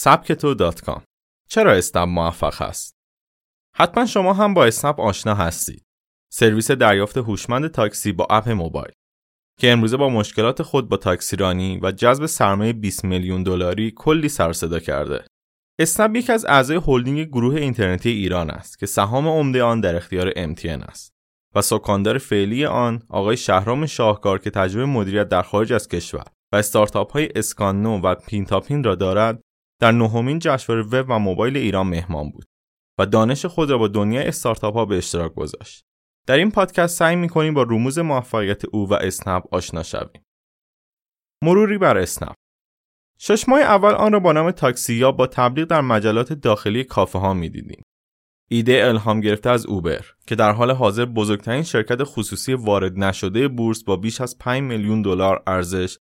سبکتو چرا اسنپ موفق است؟ حتما شما هم با اسنپ آشنا هستید. سرویس دریافت هوشمند تاکسی با اپ موبایل که امروزه با مشکلات خود با تاکسیرانی و جذب سرمایه 20 میلیون دلاری کلی سر صدا کرده. اسنپ یکی از اعضای هلدینگ گروه اینترنتی ایران است که سهام عمده آن در اختیار MTN است و سکاندار فعلی آن آقای شهرام شاهکار که تجربه مدیریت در خارج از کشور و استارتاپ های اسکانو و پینتاپین را دارد در نهمین جشنواره وب و موبایل ایران مهمان بود و دانش خود را با دنیای استارتاپ ها به اشتراک گذاشت. در این پادکست سعی می‌کنیم با رموز موفقیت او و اسنپ آشنا شویم. مروری بر اسنپ شش ماه اول آن را با نام یا با تبلیغ در مجلات داخلی کافه ها می‌دیدیم. ایده الهام گرفته از اوبر که در حال حاضر بزرگترین شرکت خصوصی وارد نشده بورس با بیش از 5 میلیون دلار ارزش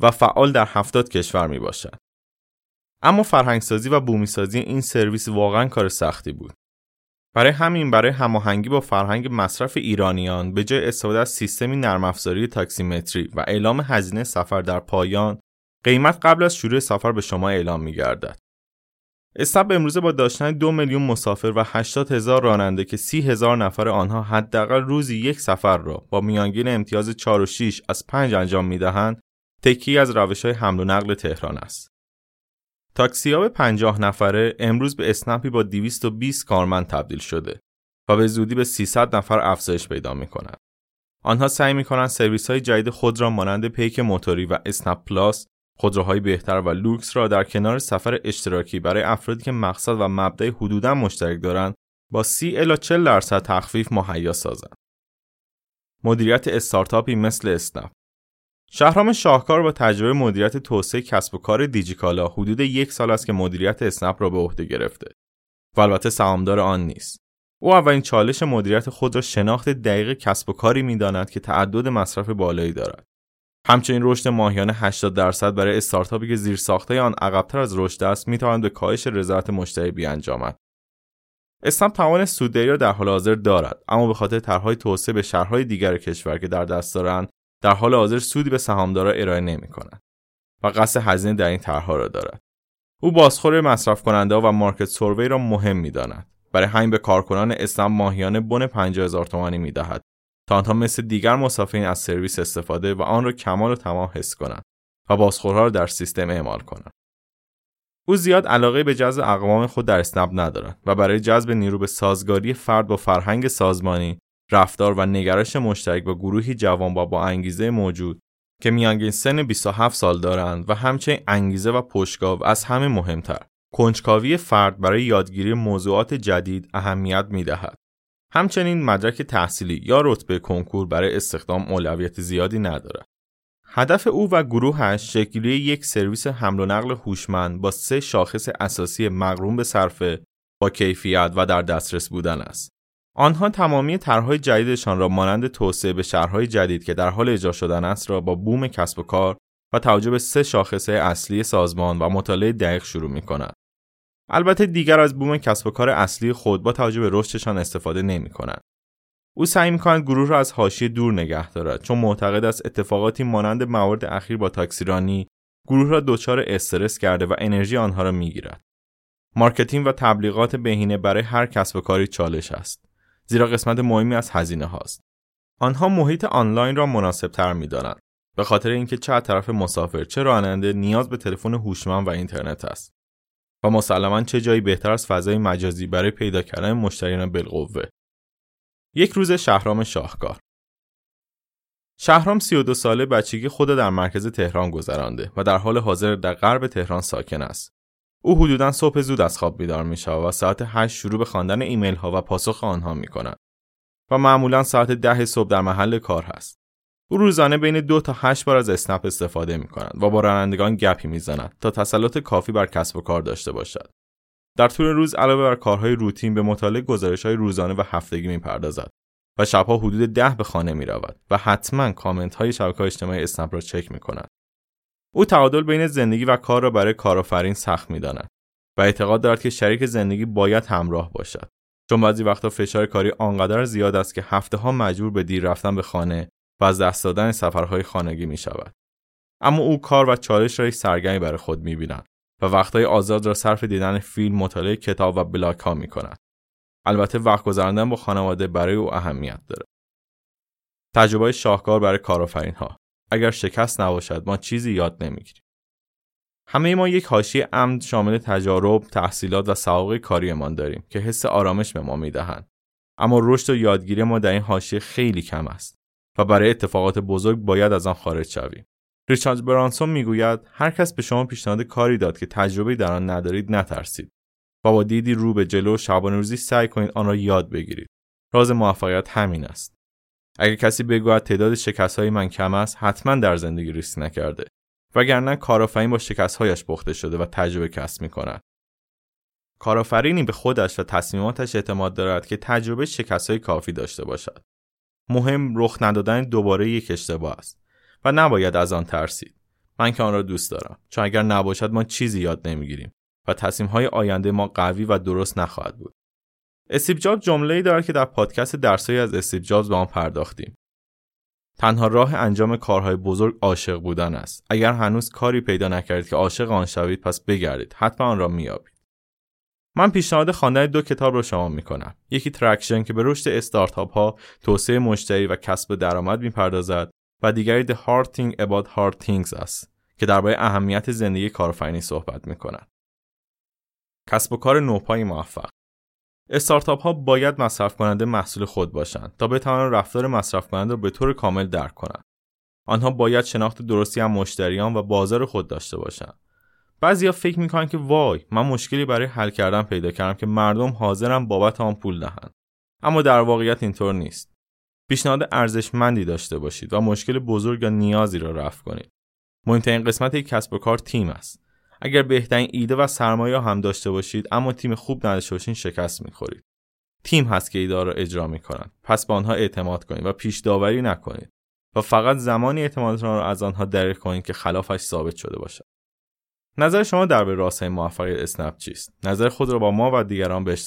و فعال در 70 کشور می باشد. اما فرهنگسازی و بومیسازی این سرویس واقعا کار سختی بود. برای همین برای هماهنگی با فرهنگ مصرف ایرانیان به جای استفاده از سیستمی نرم افزاری تاکسیمتری و اعلام هزینه سفر در پایان قیمت قبل از شروع سفر به شما اعلام می گردد. استاب امروزه با داشتن دو میلیون مسافر و 80 هزار راننده که سی هزار نفر آنها حداقل روزی یک سفر را با میانگین امتیاز 4 و 6 از 5 انجام می دهند تکی از روش های حمل و نقل تهران است. تاکسیاب 50 نفره امروز به اسنپی با 220 کارمند تبدیل شده و به زودی به 300 نفر افزایش پیدا می کنند. آنها سعی می کنند سرویس های جدید خود را مانند پیک موتوری و اسنپ پلاس خودروهای بهتر و لوکس را در کنار سفر اشتراکی برای افرادی که مقصد و مبدع حدودا مشترک دارند با 30 الی 40 درصد تخفیف مهیا سازند. مدیریت استارتاپی مثل اسنپ شهرام شاهکار با تجربه مدیریت توسعه کسب و کار دیجیکالا حدود یک سال است که مدیریت اسنپ را به عهده گرفته و البته سهامدار آن نیست. او اولین چالش مدیریت خود را شناخت دقیق کسب و کاری می‌داند که تعدد مصرف بالایی دارد. همچنین رشد ماهیانه 80 درصد برای استارتاپی که زیر ساخته آن عقبتر از رشد است می‌تواند به کاهش رضایت مشتری بیانجامد. اسنپ توان سوددهی را در حال حاضر دارد اما به خاطر طرحهای توسعه به شهرهای دیگر کشور که در دست دارند در حال حاضر سودی به سهامدارا ارائه نمی کند و قصد هزینه در این طرحها را دارد. او بازخور مصرف کننده و مارکت سروی را مهم می داند. برای همین به کارکنان اسلام ماهیانه بن 50 هزار تومانی می دهد تا آنها مثل دیگر مسافرین از سرویس استفاده و آن را کمال و تمام حس کنند و بازخورها را در سیستم اعمال کنند. او زیاد علاقه به جذب اقوام خود در اسنپ ندارد و برای جذب نیرو به سازگاری فرد با فرهنگ سازمانی رفتار و نگرش مشترک با گروهی جوان با با انگیزه موجود که میانگین سن 27 سال دارند و همچنین انگیزه و پشتگاو از همه مهمتر کنجکاوی فرد برای یادگیری موضوعات جدید اهمیت می دهد. همچنین مدرک تحصیلی یا رتبه کنکور برای استخدام اولویت زیادی ندارد. هدف او و گروهش شکلی یک سرویس حمل و نقل هوشمند با سه شاخص اساسی مقرون به صرفه با کیفیت و در دسترس بودن است. آنها تمامی طرحهای جدیدشان را مانند توسعه به شهرهای جدید که در حال اجرا شدن است را با بوم کسب و کار و توجه به سه شاخصه اصلی سازمان و مطالعه دقیق شروع می کنند. البته دیگر از بوم کسب و کار اصلی خود با توجه به رشدشان استفاده نمی کنند. او سعی می کند گروه را از حاشیه دور نگه دارد چون معتقد است اتفاقاتی مانند موارد اخیر با تاکسیرانی گروه را دچار استرس کرده و انرژی آنها را می‌گیرد. marketing و تبلیغات بهینه برای هر کسب و کاری چالش است. زیرا قسمت مهمی از هزینه هاست. آنها محیط آنلاین را مناسب تر می دانند. به خاطر اینکه چه طرف مسافر چه راننده نیاز به تلفن هوشمند و اینترنت است. و مسلما چه جایی بهتر از فضای مجازی برای پیدا کردن مشتریان بالقوه. یک روز شهرام شاهکار شهرام 32 ساله بچگی خود در مرکز تهران گذرانده و در حال حاضر در غرب تهران ساکن است. او حدودا صبح زود از خواب بیدار می شود و ساعت 8 شروع به خواندن ایمیل ها و پاسخ آنها می کند و معمولا ساعت 10 صبح در محل کار هست. او روزانه بین دو تا 8 بار از اسنپ استفاده می کند و با رانندگان گپی می زند تا تسلط کافی بر کسب و کار داشته باشد. در طول روز علاوه بر کارهای روتین به مطالعه گزارش های روزانه و هفتگی می پردازد و شبها حدود ده به خانه می رود و حتما کامنت های شبکه اجتماعی اسنپ را چک می کند. او تعادل بین زندگی و کار را برای کارآفرین سخت می‌داند و اعتقاد دارد که شریک زندگی باید همراه باشد چون بعضی وقتا فشار کاری آنقدر زیاد است که هفته ها مجبور به دیر رفتن به خانه و از دست دادن سفرهای خانگی می شود. اما او کار و چالش را یک سرگرمی برای خود می بیند و وقتهای آزاد را صرف دیدن فیلم، مطالعه کتاب و بلاک ها می کند. البته وقت گذراندن با خانواده برای او اهمیت داره. تجربه شاهکار برای کارآفرین ها. اگر شکست نباشد ما چیزی یاد نمی‌گیریم. همه ما یک حاشیه عمد شامل تجارب، تحصیلات و سوابق کاریمان داریم که حس آرامش به ما می‌دهند. اما رشد و یادگیری ما در این حاشیه خیلی کم است و برای اتفاقات بزرگ باید از آن خارج شویم. ریچارد برانسون می‌گوید هر کس به شما پیشنهاد کاری داد که تجربه در آن ندارید نترسید و با دیدی رو به جلو شبانه روزی سعی کنید آن را یاد بگیرید. راز موفقیت همین است. اگر کسی بگوید تعداد شکست های من کم است حتما در زندگی ریسک نکرده وگرنه کارآفرین با شکستهایش پخته شده و تجربه کسب می کند. کارآفرینی به خودش و تصمیماتش اعتماد دارد که تجربه های کافی داشته باشد. مهم رخ ندادن دوباره یک اشتباه است و نباید از آن ترسید. من که آن را دوست دارم چون اگر نباشد ما چیزی یاد نمی‌گیریم و های آینده ما قوی و درست نخواهد بود. استیو جابز جمله‌ای دارد که در پادکست درسایی از استیو جابز به آن پرداختیم. تنها راه انجام کارهای بزرگ عاشق بودن است. اگر هنوز کاری پیدا نکردید که عاشق آن شوید پس بگردید. حتما آن را مییابید. من پیشنهاد خواندن دو کتاب را شما می‌کنم. یکی Traction که به رشد استارتاپ ها توسعه مشتری و کسب درآمد می‌پردازد و دیگری The Hard Thing About Hard Things است که درباره اهمیت زندگی کارآفرینی صحبت می‌کند. کسب و کار نوپای موفق. استارتاپ ها باید مصرف کننده محصول خود باشند تا بتوانند رفتار مصرف کننده را به طور کامل درک کنند. آنها باید شناخت درستی هم مشتریان و بازار خود داشته باشند. بعضیا فکر می‌کنن که وای من مشکلی برای حل کردن پیدا کردم که مردم حاضرن بابت آن پول دهند. اما در واقعیت اینطور نیست. پیشنهاد ارزشمندی داشته باشید و مشکل بزرگ یا نیازی را رفع کنید. مهمترین قسمت یک کسب و کار تیم است. اگر بهترین ایده و سرمایه هم داشته باشید اما تیم خوب نداشته باشید شکست می‌خورید. تیم هست که ایده را اجرا می‌کنند پس به آنها اعتماد کنید و پیش داوری نکنید و فقط زمانی اعتمادتان را از آنها دریغ کنید که خلافش ثابت شده باشد. نظر شما در به راستای موفقیت اسنپ چیست؟ نظر خود را با ما و دیگران به